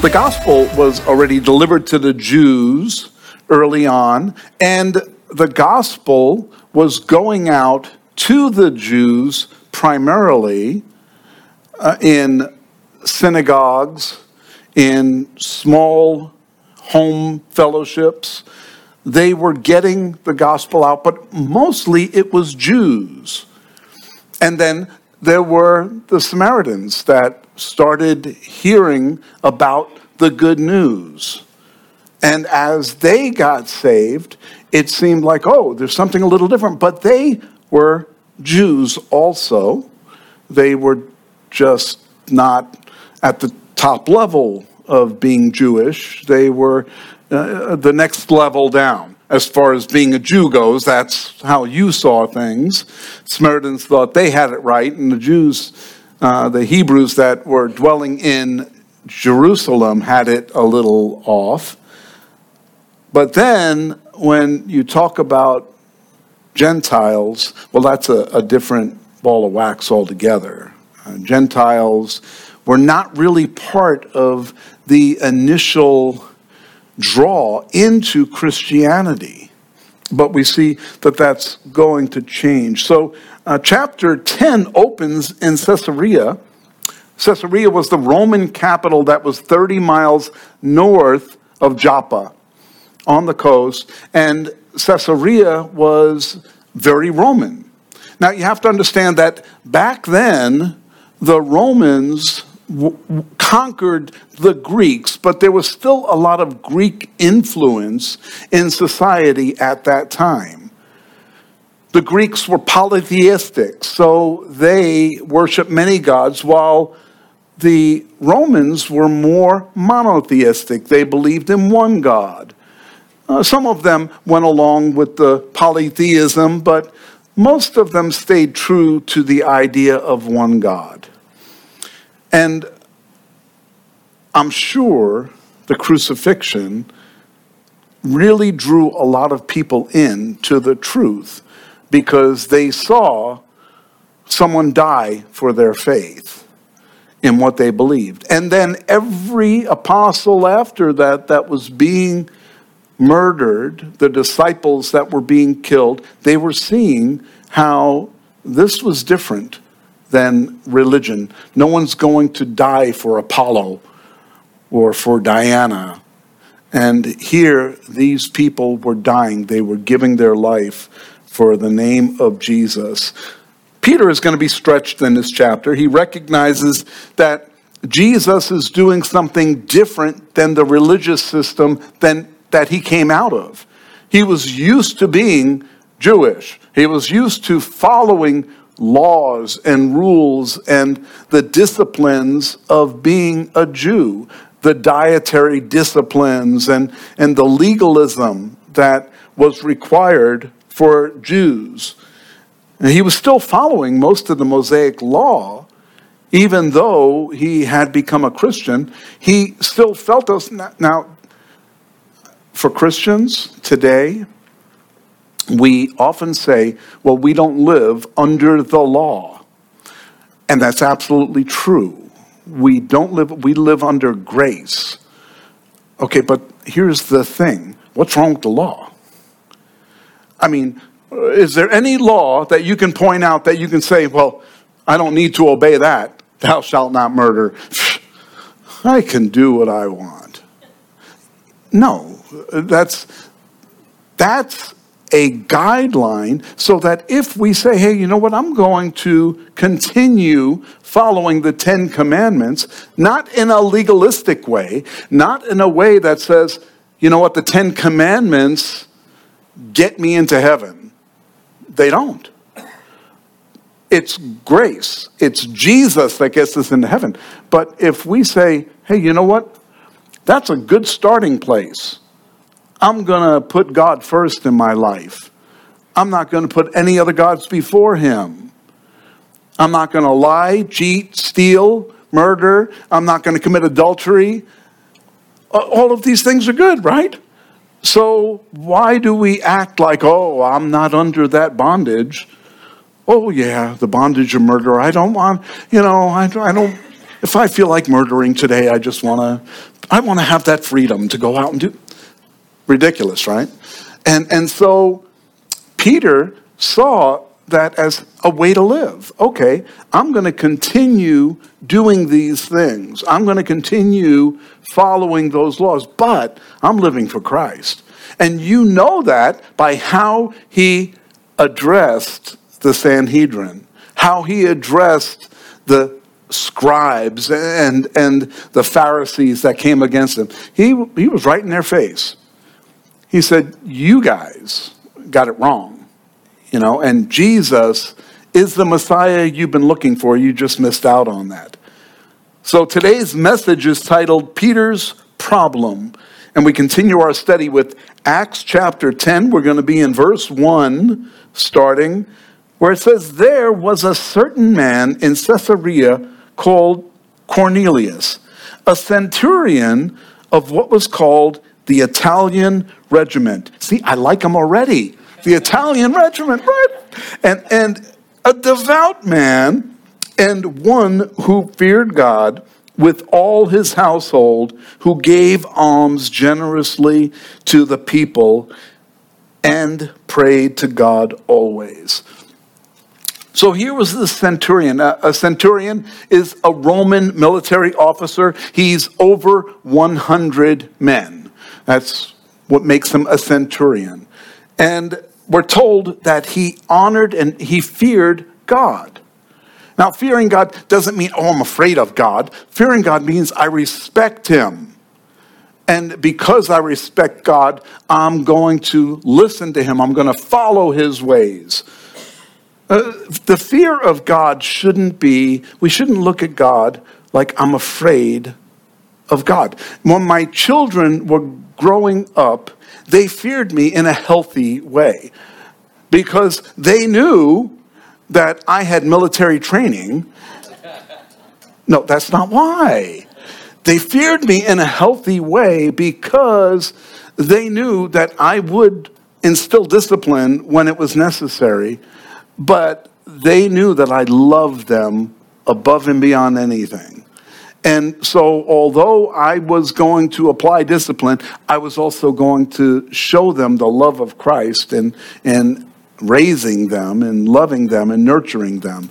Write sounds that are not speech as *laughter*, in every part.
The gospel was already delivered to the Jews early on, and the gospel was going out to the Jews primarily uh, in synagogues, in small home fellowships. They were getting the gospel out, but mostly it was Jews. And then there were the Samaritans that started hearing about the good news. And as they got saved, it seemed like, oh, there's something a little different. But they were Jews also. They were just not at the top level of being Jewish, they were uh, the next level down. As far as being a Jew goes, that's how you saw things. Samaritans thought they had it right, and the Jews, uh, the Hebrews that were dwelling in Jerusalem, had it a little off. But then when you talk about Gentiles, well, that's a, a different ball of wax altogether. Uh, Gentiles were not really part of the initial draw into Christianity. But we see that that's going to change. So, uh, chapter 10 opens in Caesarea. Caesarea was the Roman capital that was 30 miles north of Joppa on the coast, and Caesarea was very Roman. Now, you have to understand that back then, the Romans w- conquered the Greeks, but there was still a lot of Greek influence in society at that time. The Greeks were polytheistic, so they worshiped many gods, while the Romans were more monotheistic. They believed in one God. Uh, some of them went along with the polytheism, but most of them stayed true to the idea of one God. And I'm sure the crucifixion really drew a lot of people in to the truth because they saw someone die for their faith in what they believed. And then every apostle after that that was being murdered, the disciples that were being killed, they were seeing how this was different than religion. No one's going to die for Apollo or for Diana. And here, these people were dying. They were giving their life for the name of Jesus. Peter is going to be stretched in this chapter. He recognizes that Jesus is doing something different than the religious system than, that he came out of. He was used to being Jewish. He was used to following laws and rules and the disciplines of being a Jew, the dietary disciplines and, and the legalism that was required for Jews. And he was still following most of the Mosaic law, even though he had become a Christian. He still felt us. Now, for Christians today, we often say, well, we don't live under the law. And that's absolutely true. We don't live, we live under grace. Okay, but here's the thing what's wrong with the law? I mean, is there any law that you can point out that you can say, well, I don't need to obey that? Thou shalt not murder. *laughs* I can do what I want. No, that's that's a guideline so that if we say, hey, you know what, I'm going to continue following the Ten Commandments, not in a legalistic way, not in a way that says, you know what, the Ten Commandments get me into heaven. They don't. It's grace, it's Jesus that gets us into heaven. But if we say, hey, you know what, that's a good starting place. I'm going to put God first in my life. I'm not going to put any other gods before him. I'm not going to lie, cheat, steal, murder. I'm not going to commit adultery. All of these things are good, right? So why do we act like, oh, I'm not under that bondage? Oh, yeah, the bondage of murder. I don't want, you know, I, I don't, if I feel like murdering today, I just want to I want to have that freedom to go out and do. Ridiculous, right? And, and so Peter saw that as a way to live. Okay, I'm going to continue doing these things. I'm going to continue following those laws, but I'm living for Christ. And you know that by how he addressed the Sanhedrin, how he addressed the scribes and, and the Pharisees that came against him. He, he was right in their face. He said, You guys got it wrong. You know, and Jesus is the Messiah you've been looking for. You just missed out on that. So today's message is titled Peter's Problem. And we continue our study with Acts chapter 10. We're going to be in verse 1 starting, where it says, There was a certain man in Caesarea called Cornelius, a centurion of what was called the Italian regiment. See, I like him already. The Italian regiment, right? And, and a devout man and one who feared God with all his household, who gave alms generously to the people and prayed to God always. So here was the centurion. A centurion is a Roman military officer. He's over 100 men. That's what makes him a centurion. And we're told that he honored and he feared God. Now, fearing God doesn't mean, oh, I'm afraid of God. Fearing God means I respect him. And because I respect God, I'm going to listen to him. I'm going to follow his ways. Uh, the fear of God shouldn't be, we shouldn't look at God like I'm afraid of God. When my children were growing up, they feared me in a healthy way because they knew that I had military training. No, that's not why. They feared me in a healthy way because they knew that I would instill discipline when it was necessary but they knew that I loved them above and beyond anything. And so, although I was going to apply discipline, I was also going to show them the love of Christ and, and raising them and loving them and nurturing them.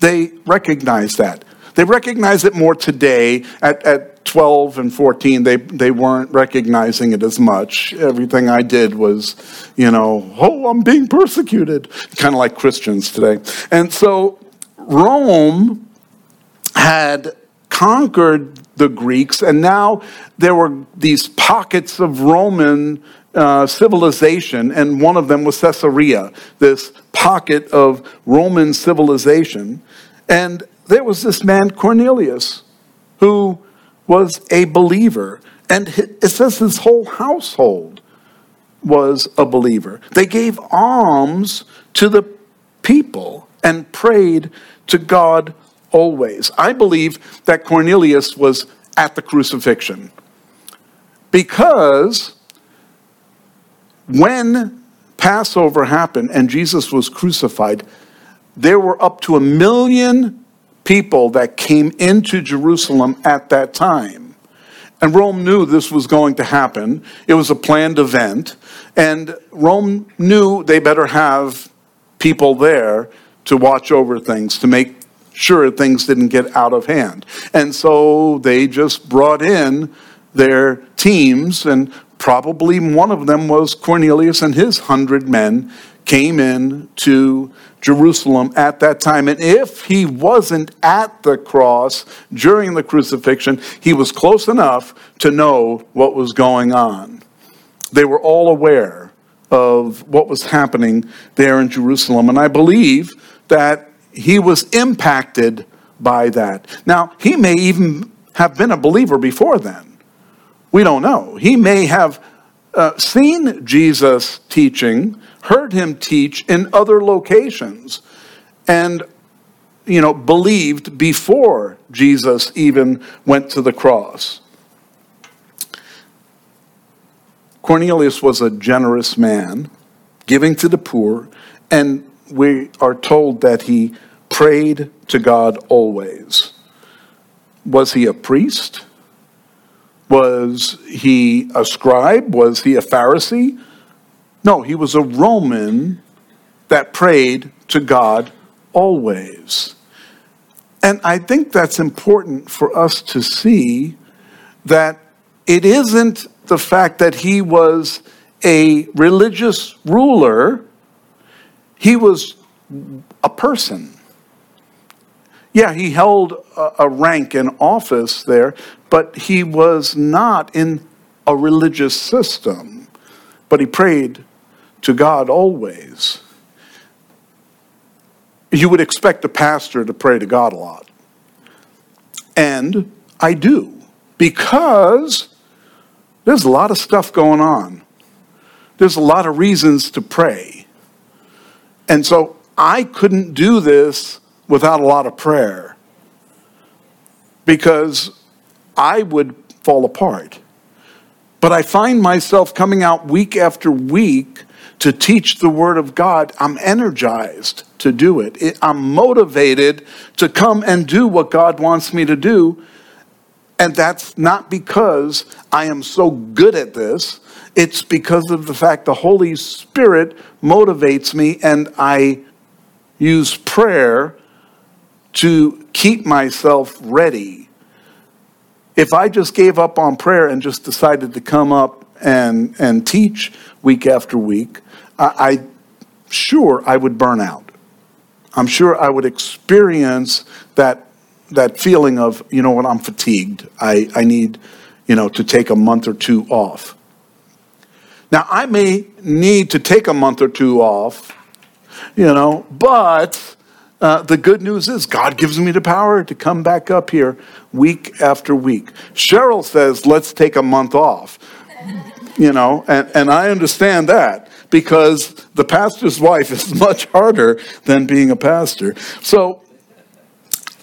They recognize that. They recognize it more today at, at 12 and 14, they, they weren't recognizing it as much. Everything I did was, you know, oh, I'm being persecuted, kind of like Christians today. And so Rome had conquered the Greeks, and now there were these pockets of Roman uh, civilization, and one of them was Caesarea, this pocket of Roman civilization. And there was this man, Cornelius, who was a believer. And it says his whole household was a believer. They gave alms to the people and prayed to God always. I believe that Cornelius was at the crucifixion because when Passover happened and Jesus was crucified, there were up to a million people that came into Jerusalem at that time. And Rome knew this was going to happen. It was a planned event. And Rome knew they better have people there to watch over things, to make sure things didn't get out of hand. And so they just brought in their teams, and probably one of them was Cornelius and his hundred men came in to Jerusalem at that time. And if he wasn't at the cross during the crucifixion, he was close enough to know what was going on. They were all aware of what was happening there in Jerusalem. And I believe that he was impacted by that. Now, he may even have been a believer before then. We don't know. He may have uh, seen Jesus teaching heard him teach in other locations and you know believed before Jesus even went to the cross. Cornelius was a generous man, giving to the poor, and we are told that he prayed to God always. Was he a priest? Was he a scribe? Was he a Pharisee? No, he was a Roman that prayed to God always. And I think that's important for us to see that it isn't the fact that he was a religious ruler, he was a person. Yeah, he held a, rank and office there, but he was not in a religious system. But he prayed to God always. You would expect a pastor to pray to God a lot. And I do, because there's a lot of stuff going on. There's a lot of reasons to pray. And so I couldn't do this without a lot of prayer because I would fall apart. But I find myself coming out week after week to teach the Word of God. I'm energized to do it. I'm motivated to come and do what God wants me to do. And that's not because I am so good at this. It's because of the fact the Holy Spirit motivates me and I use prayer to keep myself ready. If I just gave up on prayer and just decided to come up and, and teach week after week, I, I sure I would burn out. I'm sure I would experience that that feeling of, you know what, I'm fatigued. I, I need, you know, to take a month or two off. Now, I may need to take a month or two off, you know, but uh, the good news is God gives me the power to come back up here week after week. Cheryl says, let's take a month off, you know, and, and I understand that because the pastor's wife is *laughs* much harder than being a pastor. So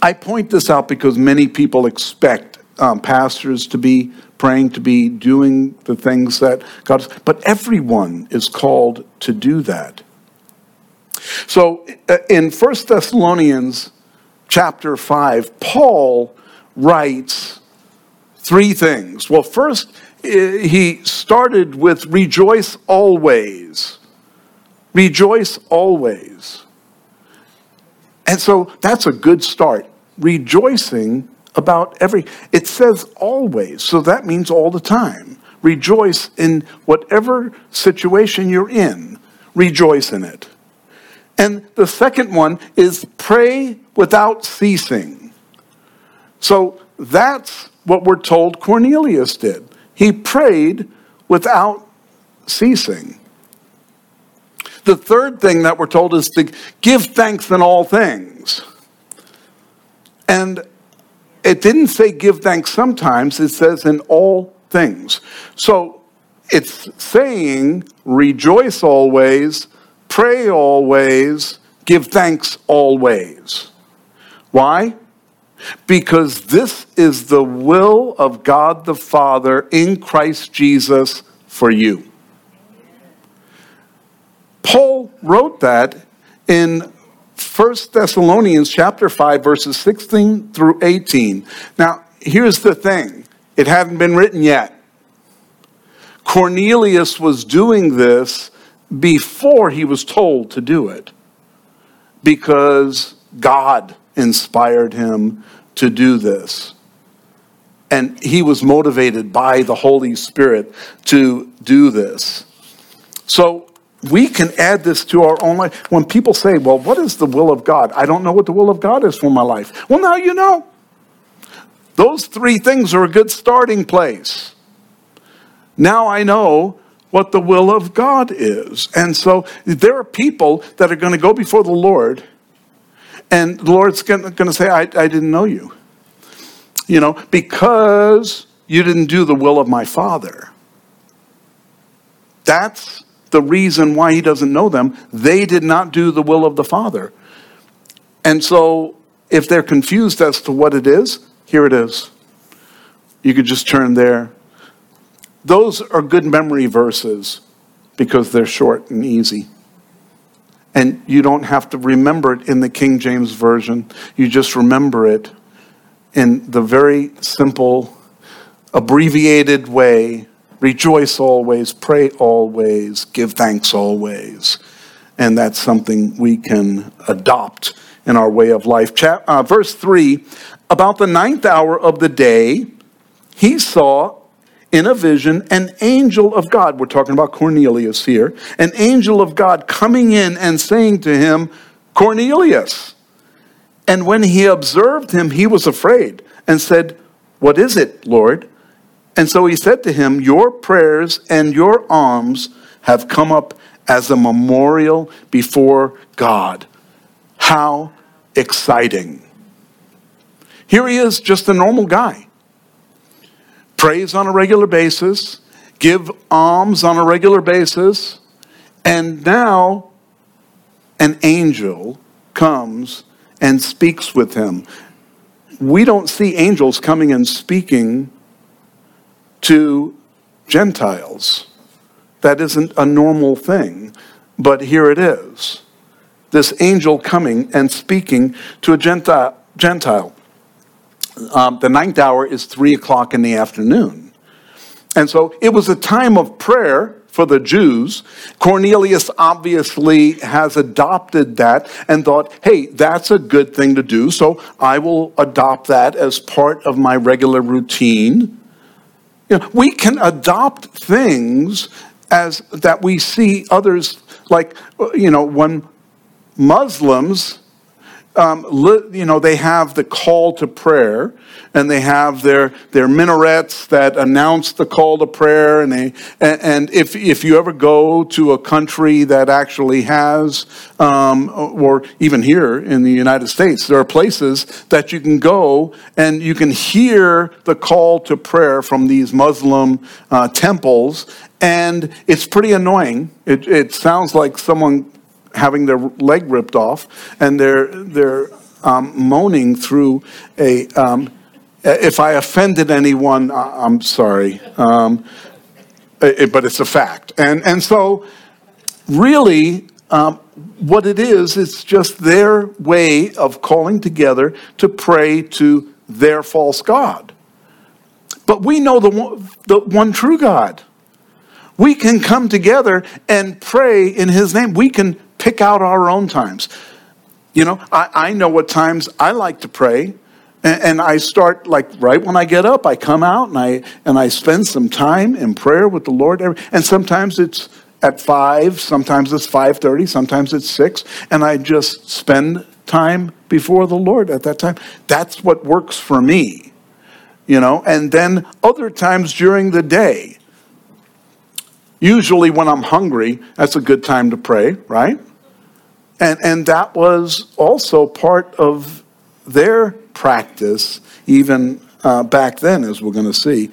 I point this out because many people expect um, pastors to be praying, to be doing the things that God, but everyone is called to do that. So uh, in 1 Thessalonians chapter 5, Paul writes three things. Well, first, he started with rejoice always. Rejoice always. And so that's a good start rejoicing about every it says always so that means all the time rejoice in whatever situation you're in rejoice in it and the second one is pray without ceasing. So that's what we're told cornelius did. He prayed without ceasing. The third thing that we're told is to give thanks in all things. And it didn't say give thanks sometimes, it says in all things. So it's saying rejoice always, pray always, give thanks always. Why? Because this is the will of God the Father in Christ Jesus for you. Paul wrote that in 1 Thessalonians chapter 5 verses 16 through 18. Now, here's the thing. It hadn't been written yet. Cornelius was doing this before he was told to do it because God inspired him to do this. And he was motivated by the Holy Spirit to do this. So we can add this to our own life. When people say, Well, what is the will of God? I don't know what the will of God is for my life. Well, now you know. Those three things are a good starting place. Now I know what the will of God is. And so there are people that are going to go before the Lord, and the Lord's going to say, I, I didn't know you. You know, because you didn't do the will of my Father. That's the reason why he doesn't know them. They did not do the will of the Father. And so, if they're confused as to what it is, here it is. You could just turn there. Those are good memory verses because they're short and easy. And you don't have to remember it in the King James Version. You just remember it in the very simple abbreviated way rejoice always, pray always, give thanks always. And that's something we can adopt in our way of life. Chap- uh, verse 3 About the ninth hour of the day, he saw in a vision an angel of God. We're talking about Cornelius here. An angel of God coming in and saying to him, Cornelius. And when he observed him, he was afraid and said, What is it, Lord? And so he said to him, Your prayers and your alms have come up as a memorial before God. How exciting. Here he is, just a normal guy. Prays on a regular basis, give alms on a regular basis, and now an angel comes and speaks with him. We don't see angels coming and speaking to Gentiles. That isn't a normal thing, but here it is. This angel coming and speaking to a Gentile. Um, the ninth hour is three o'clock in the afternoon. And so it was a time of prayer for the Jews. Cornelius obviously has adopted that and thought, hey, that's a good thing to do, so I will adopt that as part of my regular routine. You know, we can adopt things as that we see others like you know when Muslims um, you know, they have the call to prayer and they have their, their minarets that announce the call to prayer. And, they, and, if, if you ever go to a country that actually has, um, or even here in the United States, there are places that you can go and you can hear the call to prayer from these Muslim uh, temples. And it's pretty annoying. It, it sounds like someone having their leg ripped off, and they're they're um, moaning through a. Um, if I offended anyone, I'm sorry, um, it, but it's a fact, and and so really. Um, what it is, it's just their way of calling together to pray to their false God. But we know the one, the one true God. We can come together and pray in His name. We can pick out our own times. You know, I, I know what times I like to pray. And, I start like right when I get up, I come out and I and I spend some time in prayer with the Lord. And sometimes it's at five, sometimes it's five thirty, sometimes it's six, and I just spend time before the Lord at that time. That's what works for me, you know. And then other times during the day, usually when I'm hungry, that's a good time to pray, right? And, and that was also part of their practice, even uh, back then, as we're going to see.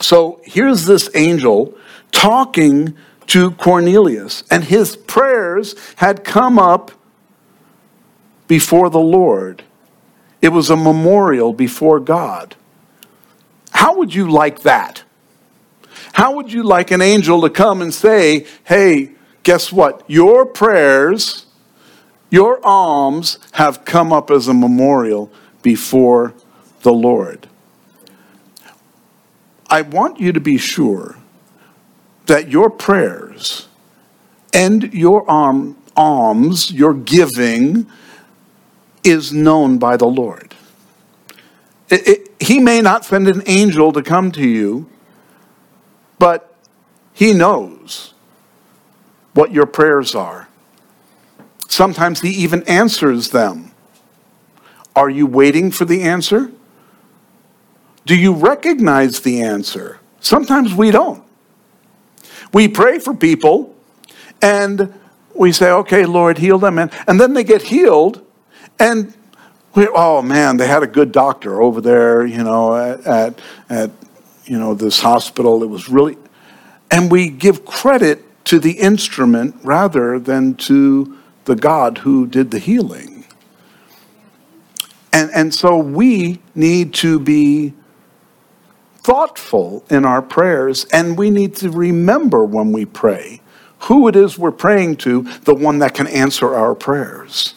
So here's this angel talking to Cornelius, and his prayers had come up before the Lord. It was a memorial before God. How would you like that? How would you like an angel to come and say, Hey, guess what? Your prayers, your alms have come up as a memorial before the Lord. I want you to be sure that your prayers and your alms, your giving, is known by the Lord. It, it, he may not send an angel to come to you, but he knows what your prayers are. Sometimes He even answers them. Are you waiting for the answer? Do you recognize the answer? Sometimes we don't. We pray for people and we say, okay, Lord, heal them. And, and then they get healed and we, oh man, they had a good doctor over there, you know, at, at, at you know, this hospital. It was really, and we give credit to the instrument rather than to the God who did the healing. And, and so we need to be thoughtful in our prayers, and we need to remember when we pray who it is we're praying to, the one that can answer our prayers.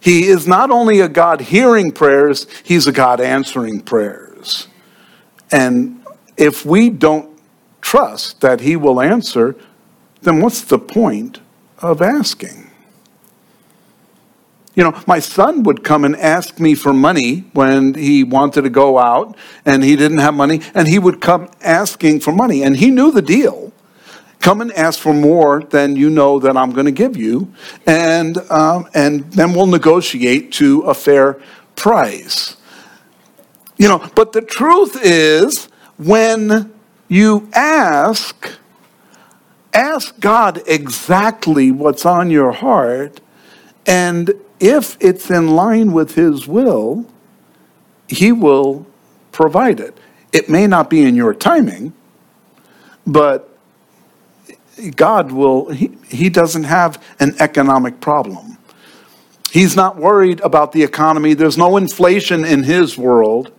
He is not only a God hearing prayers, He's a God answering prayers. And if we don't trust that He will answer, then what's the point of asking? You know, my son would come and ask me for money when he wanted to go out and he didn't have money, and he would come asking for money, and he knew the deal. Come and ask for more than you know that I'm going to give you, and um, and then we'll negotiate to a fair price. You know, but the truth is, when you ask, ask God exactly what's on your heart, and if it's in line with His will, He will provide it. It may not be in your timing, but God will, he, he doesn't have an economic problem. He's not worried about the economy. There's no inflation in his world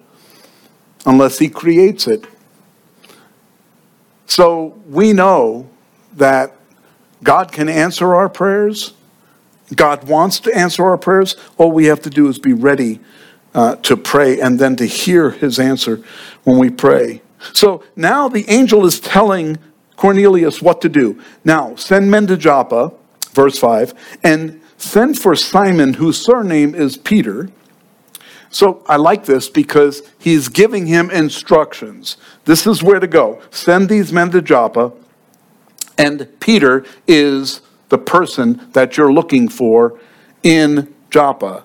unless he creates it. So we know that God can answer our prayers. God wants to answer our prayers. All we have to do is be ready uh, to pray and then to hear his answer when we pray. So now the angel is telling Cornelius what to do. Now, send men to Joppa, verse 5, and send for Simon, whose surname is Peter. So I like this because he's giving him instructions. This is where to go. Send these men to Joppa, and Peter is the person that you're looking for in Joppa.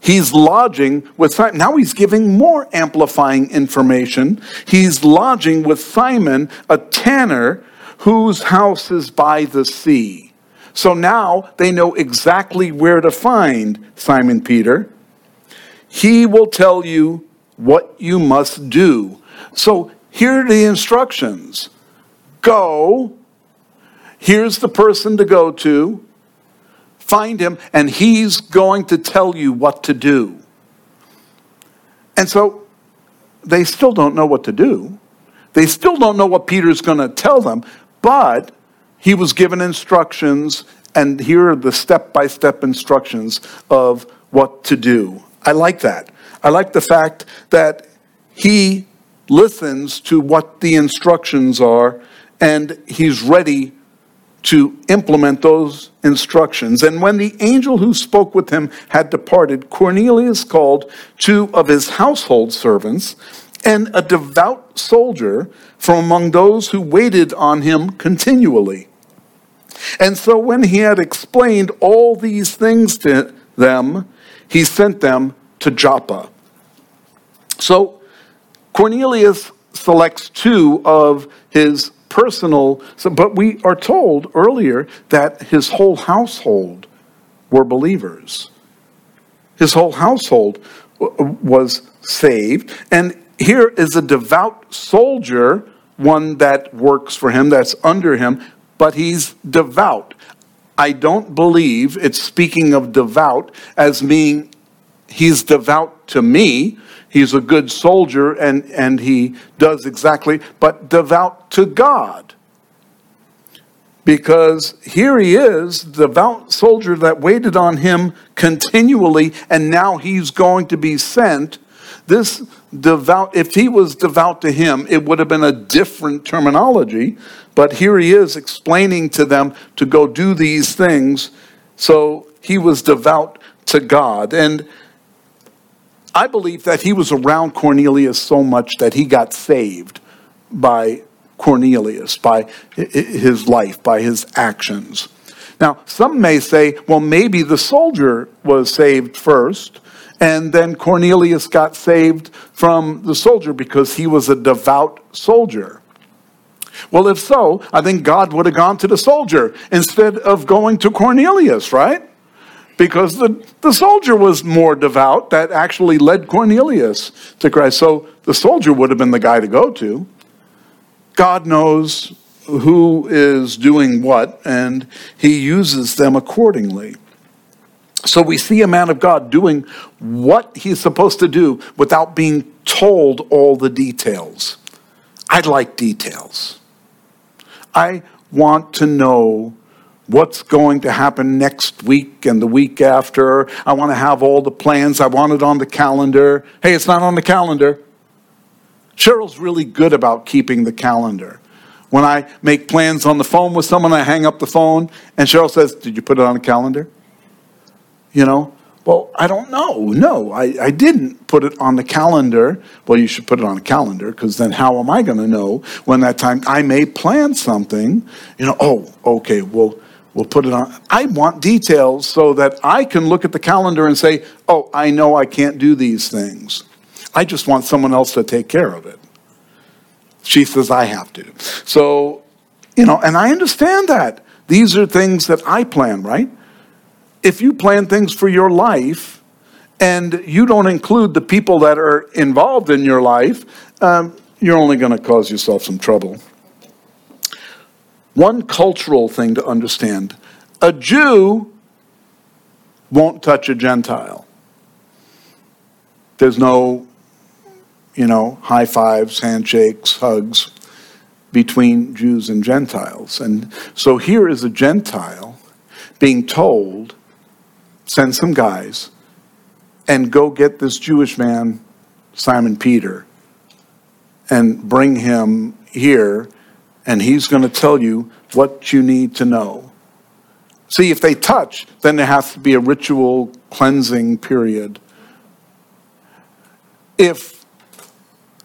He's lodging with Simon. Now he's giving more amplifying information. He's lodging with Simon, a tanner whose house is by the sea. So now they know exactly where to find Simon Peter. He will tell you what you must do. So here are the instructions go. Here's the person to go to find him, and he's going to tell you what to do. And so they still don't know what to do. They still don't know what Peter's going to tell them, but he was given instructions, and here are the step by step instructions of what to do. I like that. I like the fact that he listens to what the instructions are and he's ready to implement those instructions. And when the angel who spoke with him had departed, Cornelius called two of his household servants and a devout soldier from among those who waited on him continually. And so when he had explained all these things to them, he sent them to Joppa. So Cornelius selects two of his personal, so, but we are told earlier that his whole household were believers. His whole household was saved. And here is a devout soldier, one that works for him, that's under him, but he's devout. I don't believe it's speaking of devout as being he's devout to me he's a good soldier and, and he does exactly, but devout to God. Because here he is, the devout soldier that waited on him continually, and now he's going to be sent. This devout, if he was devout to him, it would have been a different terminology. But here he is explaining to them to go do these things. So he was devout to God. And I believe that he was around Cornelius so much that he got saved by Cornelius, by his life, by his actions. Now, some may say, well, maybe the soldier was saved first, and then Cornelius got saved from the soldier because he was a devout soldier. Well, if so, I think God would have gone to the soldier instead of going to Cornelius, right? Because the, the soldier was more devout that actually led Cornelius to Christ. So the soldier would have been the guy to go to. God knows who is doing what, and he uses them accordingly. So we see a man of God doing what he's supposed to do without being told all the details. I like details. I want to know what's going to happen next week and the week after. I want to have all the plans. I want it on the calendar. Hey, it's not on the calendar. Cheryl's really good about keeping the calendar. When I make plans on the phone with someone, I hang up the phone, and Cheryl says, Did you put it on the calendar? You know, well, I don't know. No, I, I didn't put it on the calendar. Well, you should put it on a calendar because then how am I going to know when that time I may plan something? You know, oh, okay, well, we'll put it on. I want details so that I can look at the calendar and say, oh, I know I can't do these things. I just want someone else to take care of it. She says, I have to. So, you know, and I understand that. These are things that I plan, right? if you plan things for your life and you don't include the people that are involved in your life, um, you're only going to cause yourself some trouble. One cultural thing to understand a Jew won't touch a Gentile. There's no, you know, high fives, handshakes, hugs between Jews and Gentiles. And so here is a Gentile being told send some guys and go get this Jewish man, Simon Peter, and bring him here, and he's going to tell you what you need to know. See, if they touch, then there has to be a ritual cleansing period. If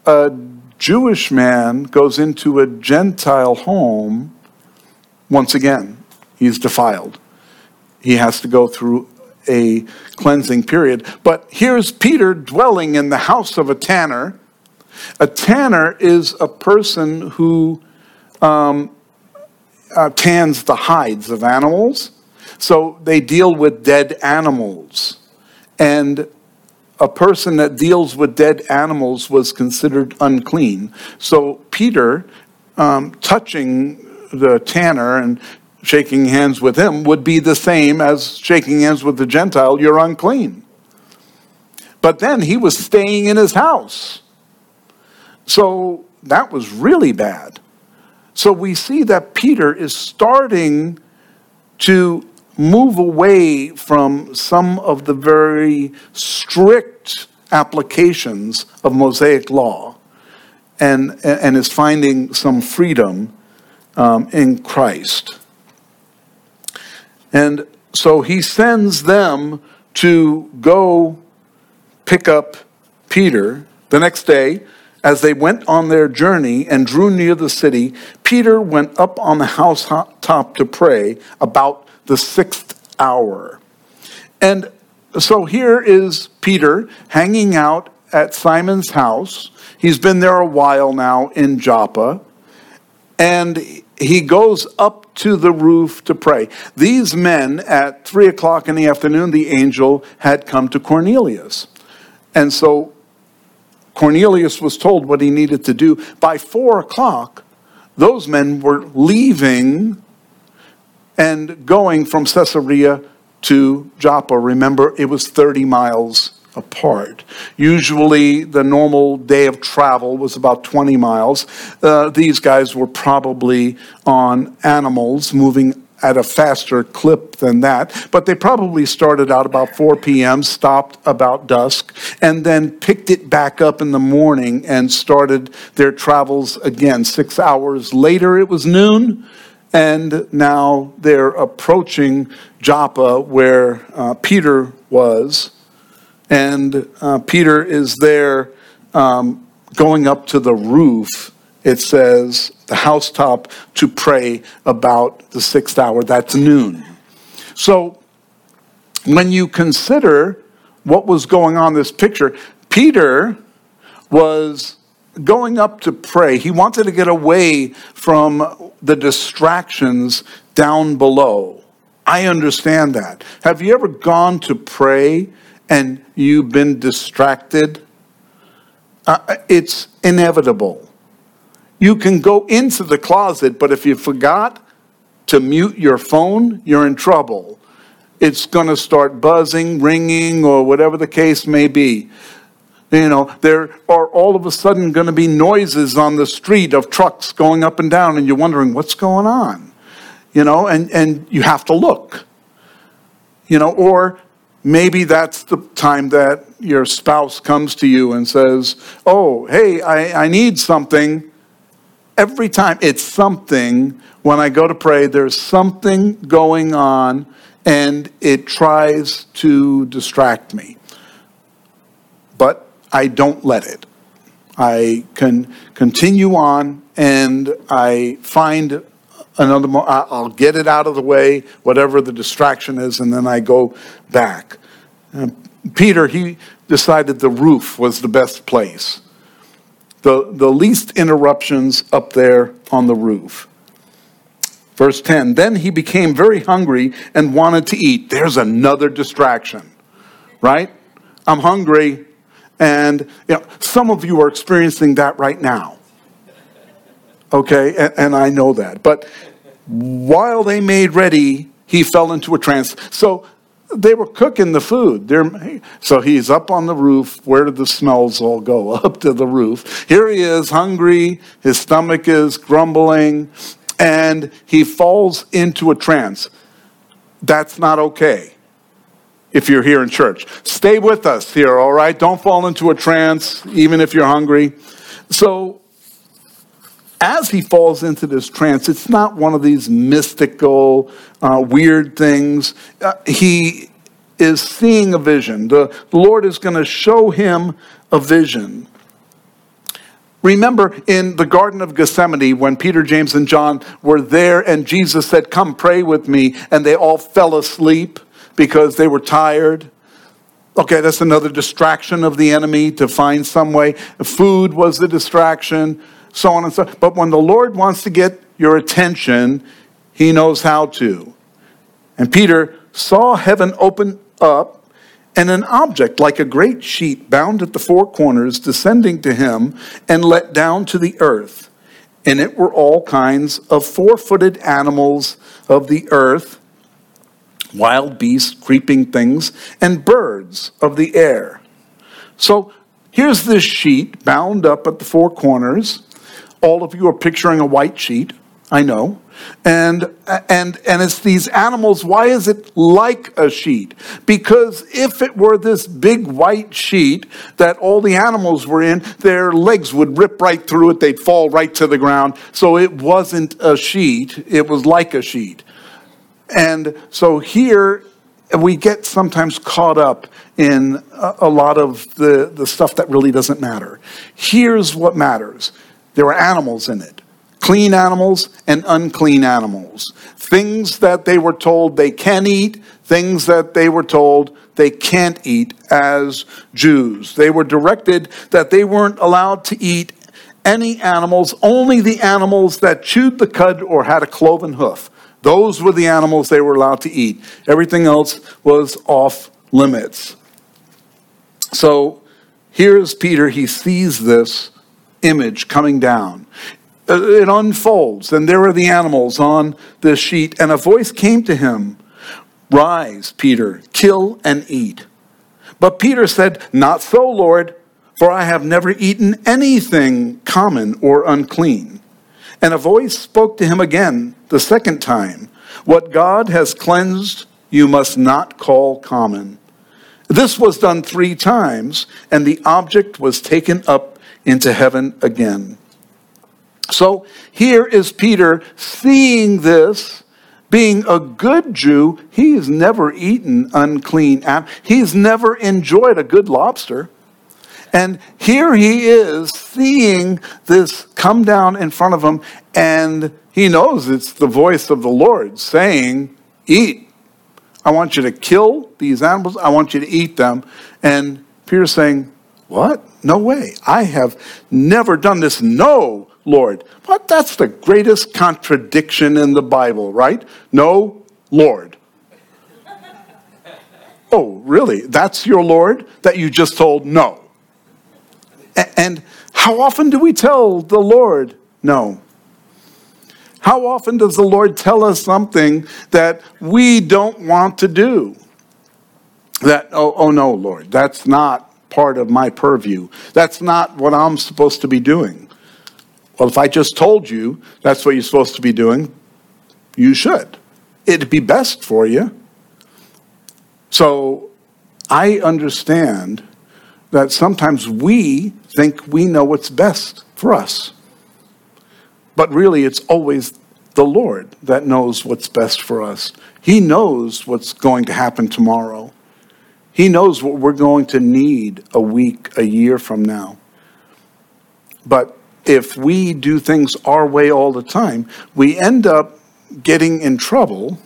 a Jewish man goes into a Gentile home, once again, he's defiled. He has to go through a cleansing period. But here's Peter dwelling in the house of a tanner. A tanner is a person who um, uh, tans the hides of animals. So they deal with dead animals. And a person that deals with dead animals was considered unclean. So Peter, um, touching the tanner and shaking hands with him would be the same as shaking hands with the Gentile, you're unclean. But then he was staying in his house. So that was really bad. So we see that Peter is starting to move away from some of the very strict applications of Mosaic law and, and is finding some freedom um, in Christ. And so he sends them to go pick up Peter. The next day, as they went on their journey and drew near the city, Peter went up on the housetop to pray about the sixth hour. And so here is Peter hanging out at Simon's house. He's been there a while now in Joppa. And he goes up to the roof to pray. These men, at three o'clock in the afternoon, the angel had come to Cornelius. And so Cornelius was told what he needed to do. By four o'clock, those men were leaving and going from Caesarea to Joppa. Remember, it was 30 miles apart. Usually, the normal day of travel was about 20 miles. Uh, these guys were probably on animals moving at a faster clip than that, but they probably started out about 4 p.m., stopped about dusk, and then picked it back up in the morning and started their travels again. Six hours later, it was noon, and now they're approaching Joppa, where uh, Peter was and uh, Peter is there um, going up to the roof. It says the housetop to pray about the sixth hour. That's noon. So when you consider what was going on this picture, Peter was going up to pray. He wanted to get away from the distractions down below. I understand that. Have you ever gone to pray and you've been distracted, uh, it's inevitable. You can go into the closet, but if you forgot to mute your phone, you're in trouble. It's going to start buzzing, ringing, or whatever the case may be. You know, there are all of a sudden going to be noises on the street of trucks going up and down, and you're wondering what's going on. You know, and, and you have to look. You know, or Maybe that's the time that your spouse comes to you and says, Oh, hey, I, I need something. Every time it's something, when I go to pray, there's something going on and it tries to distract me. But I don't let it. I can continue on and I find another, I'll get it out of the way, whatever the distraction is, and then I go back. And Peter, he decided the roof was the best place. The, the least interruptions up there on the roof. Verse 10 Then he became very hungry and wanted to eat. There's another distraction, right? I'm hungry, and you know, some of you are experiencing that right now. Okay, and, and I know that. But while they made ready, he fell into a trance. So they were cooking the food. They're, so he's up on the roof. Where did the smells all go? *laughs* Up to the roof. Here he is, hungry. His stomach is grumbling, and he falls into a trance. That's not okay if you're here in church. Stay with us here, all right? Don't fall into a trance, even if you're hungry. So, as he falls into this trance, it's not one of these mystical, uh, weird things. Uh, he is seeing a vision. The, Lord is going to show him a vision. Remember in the Garden of Gethsemane when Peter, James, and John were there and Jesus said, Come pray with me, and they all fell asleep because they were tired. Okay, that's another distraction of the enemy to find some way. Food was the distraction so on and so. But when the Lord wants to get your attention, he knows how to. And Peter saw heaven open up and an object like a great sheet bound at the four corners descending to him and let down to the earth. In it were all kinds of four footed animals of the earth, wild beasts, creeping things, and birds of the air. So here's this sheet bound up at the four corners all of you are picturing a white sheet. I know. And, and, and it's these animals. Why is it like a sheet? Because if it were this big white sheet that all the animals were in, their legs would rip right through it. They'd fall right to the ground. So it wasn't a sheet, it was like a sheet. And so here we get sometimes caught up in a, lot of the, the stuff that really doesn't matter. Here's what matters there were animals in it clean animals and unclean animals. Things that they were told they can eat, things that they were told they can't eat as Jews. They were directed that they weren't allowed to eat any animals, only the animals that chewed the cud or had a cloven hoof. Those were the animals they were allowed to eat. Everything else was off limits. So here's Peter. He sees this image coming down. Uh, it unfolds, and there are the animals on the sheet, and a voice came to him Rise, Peter, kill and eat. But Peter said, Not so, Lord, for I have never eaten anything common or unclean. And a voice spoke to him again the second time What God has cleansed, you must not call common. This was done three times, and the object was taken up into heaven again. So here is Peter seeing this, being a good Jew. He's never eaten unclean He's never enjoyed a good lobster. And here he is seeing this come down in front of him, and he knows it's the voice of the Lord saying, Eat. I want you to kill these animals. I want you to eat them. And Peter's saying, What? No way. I have never done this. No, Lord. But that's the greatest contradiction in the Bible, right? No, Lord. oh, really? That's your Lord that you just told no? And how often do we tell the Lord no? How often does the Lord tell us something that we don't want to do? That, oh, oh no, Lord, that's not part of my purview. That's not what I'm supposed to be doing. Well, if I just told you that's what you're supposed to be doing, you should. It'd be best for you. So I understand that sometimes we think we know what's best for us. But really, it's always the Lord that knows what's best for us. He knows what's going to happen tomorrow. He knows what we're going to need a week, a year from now. But if we do things our way all the time, we end up getting in trouble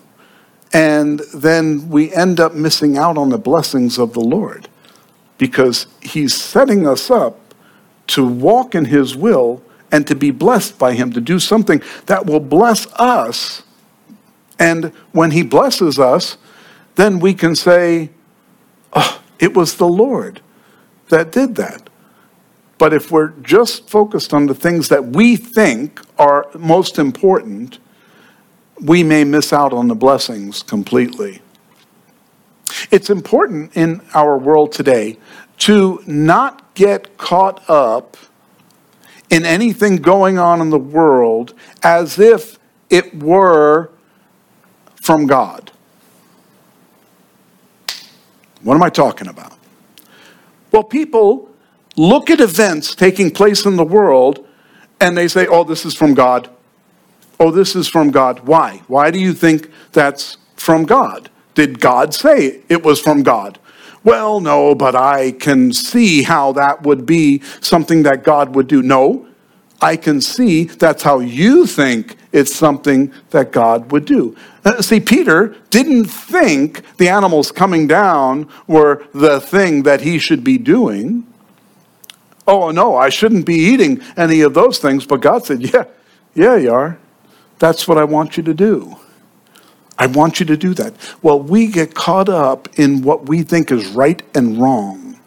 and then we end up missing out on the blessings of the Lord because He's setting us up to walk in His will and to be blessed by Him, to do something that will bless us. And when He blesses us, then we can say, oh, it was the Lord that did that. But if we're just focused on the things that we think are most important, we may miss out on the blessings completely. It's important in our world today to not get caught up in anything going on in the world as if it were from God. What am I talking about? Well, people look at events taking place in the world and they say, oh, this is from God. Oh, this is from God. Why? Why do you think that's from God? Did God say it was from God? Well, no, but I can see how that would be something that God would do. No, I can see that's how you think it's something that God would do. Uh, see, Peter didn't think the animals coming down were the thing that he should be doing. Oh, no, I shouldn't be eating any of those things. But God said, Yeah, yeah, you are. That's what I want you to do. I want you to do that. Well, we get caught up in what we think is right and wrong.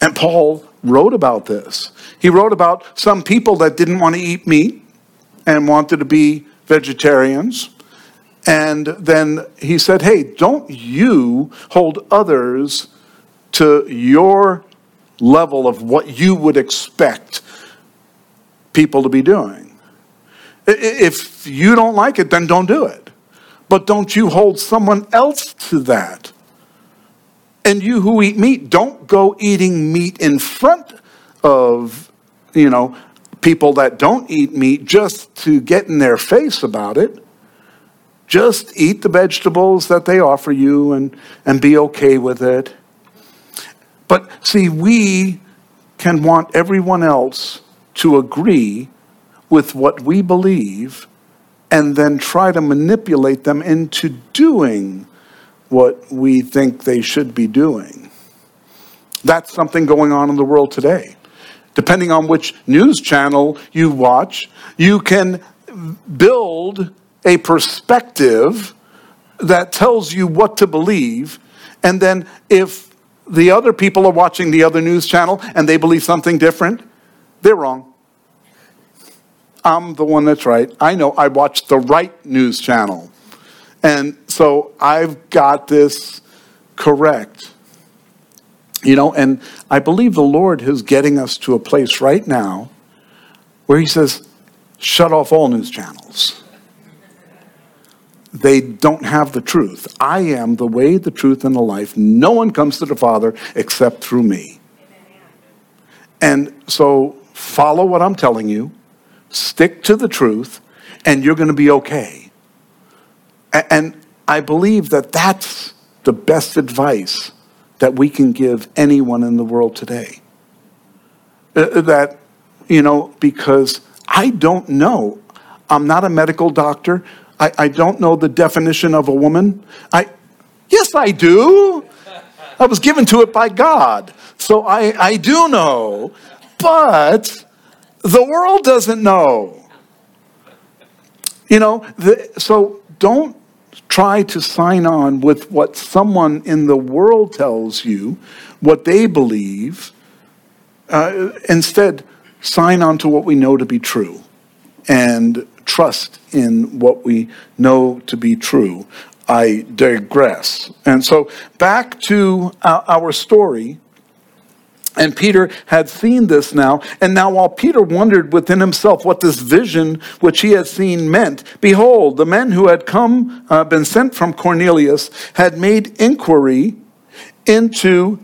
And Paul wrote about this. He wrote about some people that didn't want to eat meat and wanted to be vegetarians. And then he said, Hey, don't you hold others to your level of what you would expect people to be doing. If you don't like it, then don't do it. But don't you hold someone else to that. And you who eat meat, don't go eating meat in front of, you know, people that don't eat meat just to get in their face about it. Just eat the vegetables that they offer you and, and be okay with it. But see, we can want everyone else to agree with what we believe and then try to manipulate them into doing what we think they should be doing. That's something going on in the world today. Depending on which news channel you watch, you can build a perspective that tells you what to believe. And then if the other people are watching the other news channel and they believe something different, they're wrong. I'm the one that's right. I know I watch the right news channel. And so I've got this correct. You know, and I believe the Lord is getting us to a place right now where He says, shut off all news channels they don't have the truth. I am the way, the truth, and the life. No one comes to the Father except through me. And so follow what I'm telling you, stick to the truth, and you're going to be okay. And I believe that that's the best advice that we can give anyone in the world today. Uh, uh, that, you know, because I don't know. I'm not a medical doctor. I, I don't know the definition of a woman. I, yes, I do. I was given to it by God. So I, I do know. But the world doesn't know. You know, the, so don't try to sign on with what someone in the world tells you, what they believe. Uh, instead, sign on to what we know to be true. And trust in what we know to be true. I digress. And so back to our story. And Peter had seen this now. And now, while Peter wondered within himself what this vision which he had seen meant, behold, the men who had come, uh, been sent from Cornelius, had made inquiry into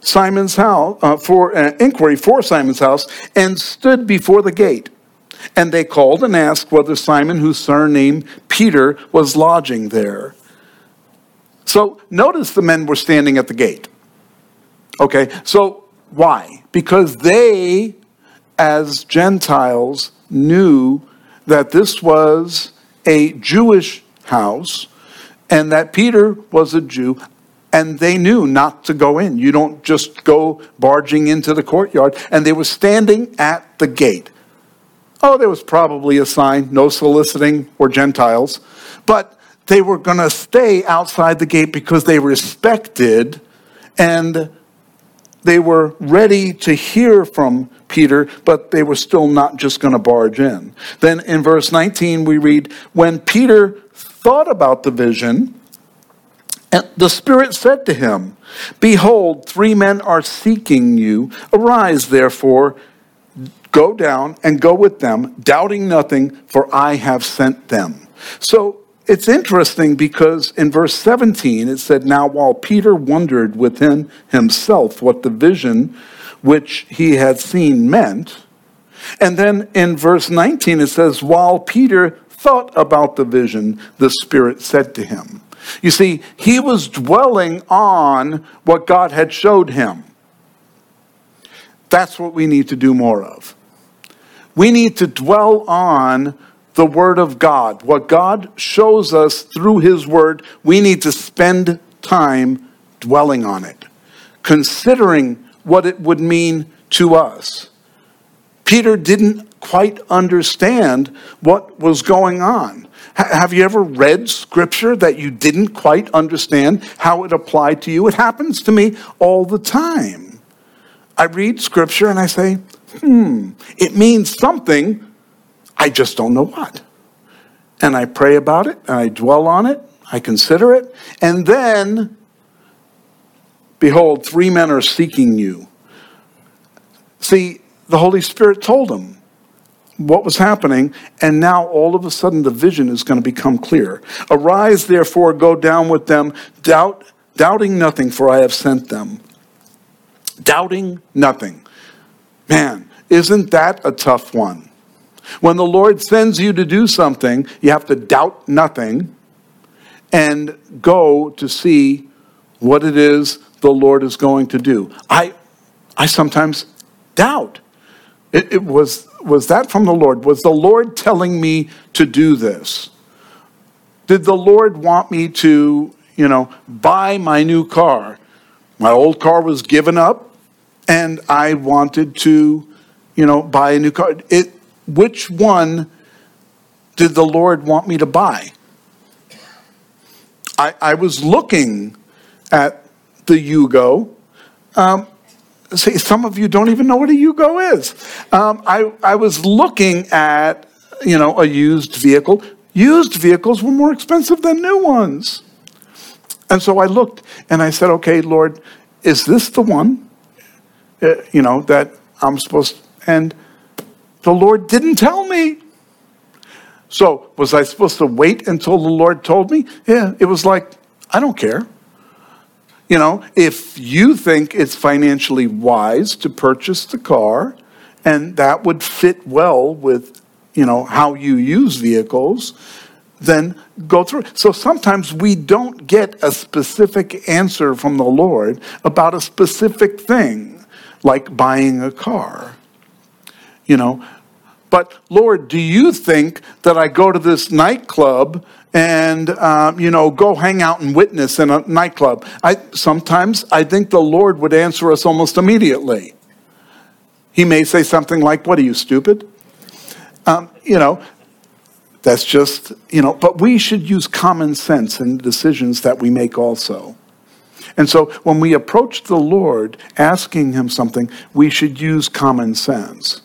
Simon's house uh, for uh, inquiry for Simon's house and stood before the gate. And they called and asked whether Simon, whose surname Peter, was lodging there. So notice the men were standing at the gate. Okay, so why? Because they, as Gentiles, knew that this was a Jewish house and that Peter was a Jew, and they knew not to go in. You don't just go barging into the courtyard. And they were standing at the gate. Oh, there was probably a sign no soliciting or Gentiles, but they were going to stay outside the gate because they respected and they were ready to hear from Peter, but they were still not just going to barge in. Then in verse 19, we read, When Peter thought about the vision, and the Spirit said to him, Behold, three men are seeking you. Arise, therefore, go down and go with them, doubting nothing, for I have sent them. So it's interesting because in verse 17 it said, Now while Peter wondered within himself what the vision which he had seen meant, and then in verse 19 it says, While Peter thought about the vision, the Spirit said to him. You see, he was dwelling on what God had showed him. That's what we need to do more of. We need to dwell on the Word of God. What God shows us through His Word, we need to spend time dwelling on it, considering what it would mean to us. Peter didn't quite understand what was going on. Have you ever read scripture that you didn't quite understand how it applied to you? It happens to me all the time. I read scripture and I say, hmm, it means something, I just don't know what. And I pray about it, and I dwell on it, I consider it, and then, behold, three men are seeking you. See, the Holy Spirit told them what was happening, and now all of a sudden the vision is going to become clear. Arise, therefore, go down with them, doubt, doubting nothing, for I have sent them. Doubting nothing. Man, isn't that a tough one? When the Lord sends you to do something, you have to doubt nothing and go to see what it is the Lord is going to do. I, I sometimes doubt. It, it was, was that from the Lord? Was the Lord telling me to do this? Did the Lord want me to, you know, buy my new car? My old car was given up and I wanted to, you know, buy a new car. It, which one did the Lord want me to buy? I, I was looking at the Yugo. Um, see, some of you don't even know what a Yugo is. Um, I, I was looking at, you know, a used vehicle. Used vehicles were more expensive than new ones. And so I looked and I said, okay, Lord, is this the one, uh, you know, that I'm supposed to, and the Lord didn't tell me. So, was I supposed to wait until the Lord told me? Yeah, it was like, I don't care. You know, if you think it's financially wise to purchase the car and that would fit well with, you know, how you use vehicles, then go through. So sometimes we don't get a specific answer from the Lord about a specific thing, like buying a car. You know, but Lord, do you think that I go to this nightclub and um, you know go hang out and witness in a nightclub? I sometimes I think the Lord would answer us almost immediately. He may say something like, "What are you stupid?" Um, you know, that's just you know. But we should use common sense in the decisions that we make also. And so when we approach the Lord asking him something, we should use common sense.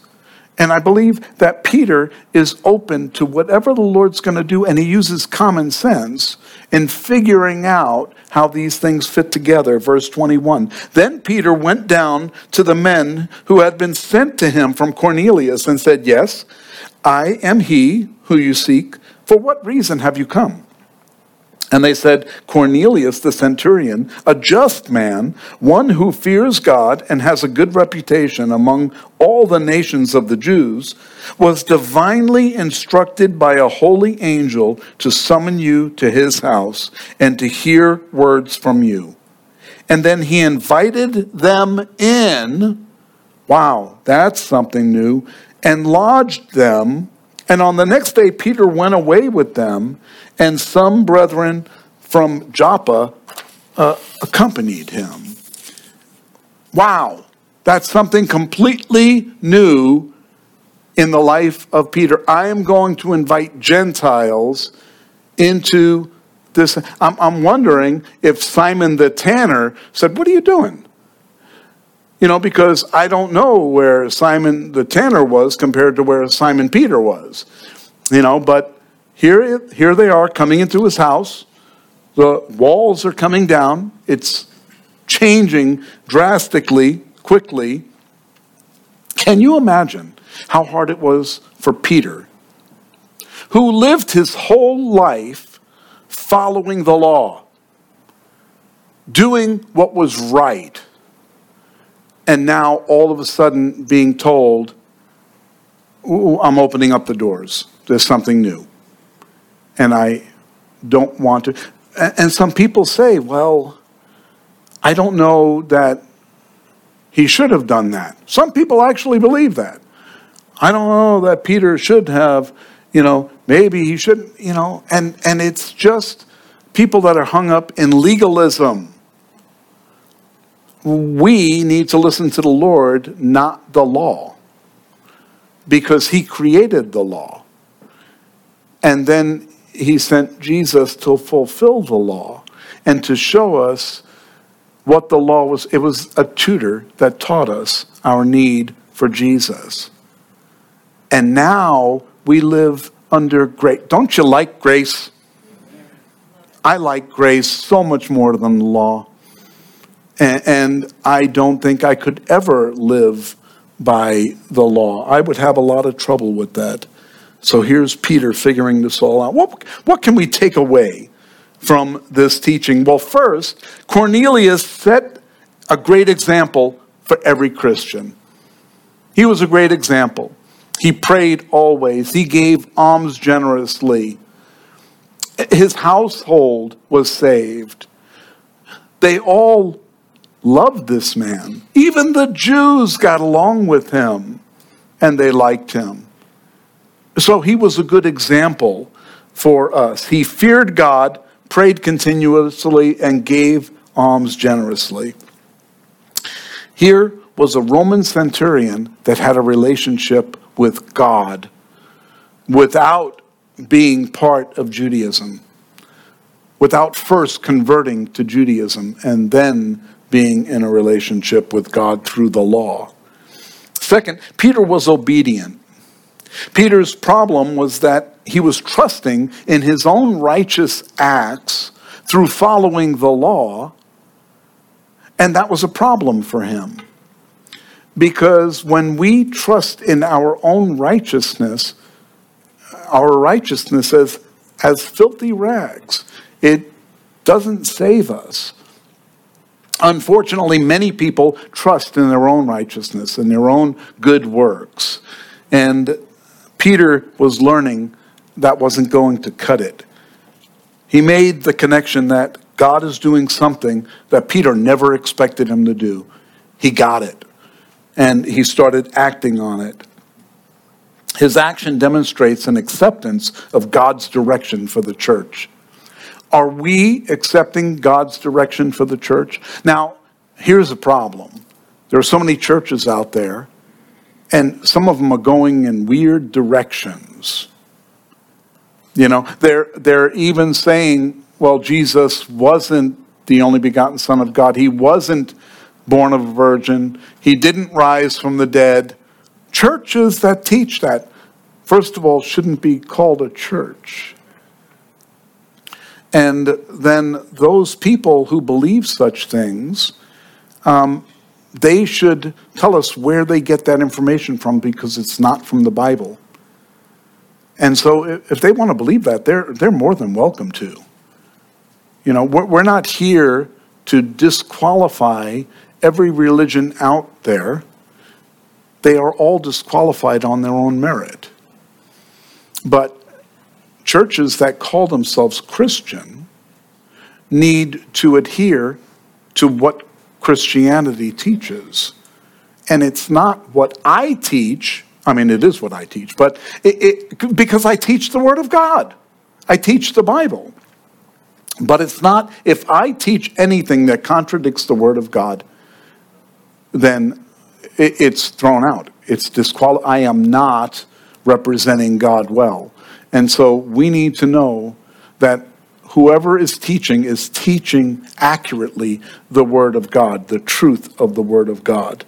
And I believe that Peter is open to whatever the Lord's going to do, and he uses common sense in figuring out how these things fit together. Verse 21. Then Peter went down to the men who had been sent to him from Cornelius and said, Yes, I am he who you seek. For what reason have you come? And they said, Cornelius the centurion, a just man, one who fears God and has a good reputation among all the nations of the Jews, was divinely instructed by a holy angel to summon you to his house and to hear words from you. And then he invited them in. Wow, that's something new. And lodged them. And on the next day, Peter went away with them and some brethren from Joppa uh, accompanied him. Wow, that's something completely new in the life of Peter. I am going to invite Gentiles into this. I'm, I'm wondering if Simon the tanner said, What are you doing? You know, because I don't know where Simon the tanner was compared to where Simon Peter was. You know, but here, here they are coming into his house. The walls are coming down. It's changing drastically, quickly. Can you imagine how hard it was for Peter, who lived his whole life following the law, doing what was right, and now all of a sudden being told, I'm opening up the doors. There's something new and I don't want to. And some people say, well, I don't know that he should have done that. Some people actually believe that. I don't know that Peter should have, you know, maybe he shouldn't, you know, and, and it's just people that are hung up in legalism. We need to listen to the Lord, not the law, because he created the law. And then he sent Jesus to fulfill the law and to show us what the law was. It was a tutor that taught us our need for Jesus. And now we live under grace. Don't you like grace? I like grace so much more than the law. And, and I don't think I could ever live by the law. I would have a lot of trouble with that. So here's Peter figuring this all out. What, what can we take away from this teaching? Well, first, Cornelius set a great example for every Christian. He was a great example. He prayed always, he gave alms generously. His household was saved. They all loved this man. Even the Jews got along with him and they liked him. So he was a good example for us. He feared God, prayed continuously, and gave alms generously. Here was a Roman centurion that had a relationship with God without being part of Judaism, without first converting to Judaism and then being in a relationship with God through the law. Second, Peter was obedient. Peter's problem was that he was trusting in his own righteous acts through following the law, and that was a problem for him. Because when we trust in our own righteousness, our righteousness as, as filthy rags, it doesn't save us. Unfortunately, many people trust in their own righteousness and their own good works. And Peter was learning that wasn't going to cut it. He made the connection that God is doing something that Peter never expected him to do. He got it. And he started acting on it. His action demonstrates an acceptance of God's direction for the church. Are we accepting God's direction for the church? Now, here's a problem. There are so many churches out there and some of them are going in weird directions. You know, they're, they're even saying, well, Jesus wasn't the only begotten Son of God. He wasn't born of a virgin. He didn't rise from the dead. Churches that teach that, first of all, shouldn't be called a church. And then those people who believe such things um, they should tell us where they get that information from because it's not from the Bible. And so if they want to believe that, they're, they're more than welcome to. You know, we're not here to disqualify every religion out there. They are all disqualified on their own merit. But churches that call themselves Christian need to adhere to what Christianity teaches. And it's not what I teach. I mean, it is what I teach, but it, it, because I teach the Word of God, I teach the Bible. But it's not, if I teach anything that contradicts the Word of God, then it, it's thrown out. It's disqualified. I am not representing God well. And so we need to know that whoever is teaching is teaching accurately the Word of God, the truth of the Word of God.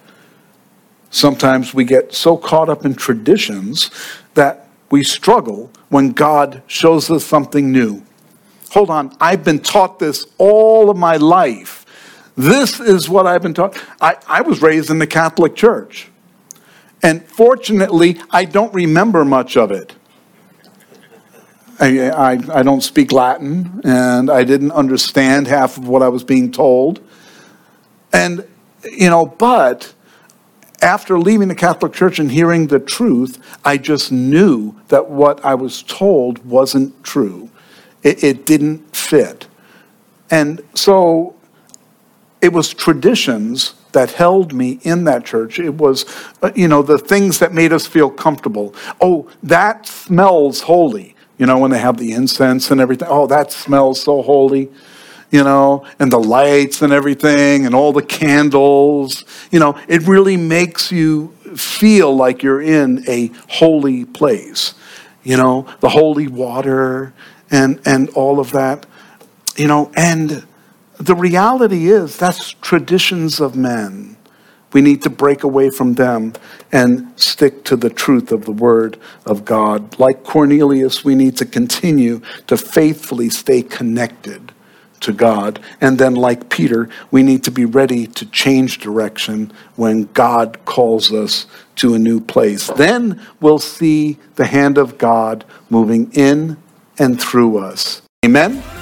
Sometimes we get so caught up in traditions that we struggle when God shows us something new. Hold on, I've been taught this all of my life. This is what I've been taught. I, I was raised in the Catholic Church. And fortunately, I don't remember much of it. I, I, I, don't speak Latin, and I didn't understand half of what I was being told. And, you know, but after leaving the Catholic Church and hearing the truth, I just knew that what I was told wasn't true. It, it didn't fit. And so it was traditions that held me in that church. It was, uh, you know, the things that made us feel comfortable. Oh, that smells holy. You know, when they have the incense and everything. Oh, that smells so holy. You know, and the lights and everything and all the candles. You know, it really makes you feel like you're in a holy place. You know, the holy water and, and all of that. You know, and the reality is that's traditions of men. We need to break away from them and stick to the truth of the Word of God. Like Cornelius, we need to continue to faithfully stay connected to God. And then, like Peter, we need to be ready to change direction when God calls us to a new place. Then we'll see the hand of God moving in and through us. Amen.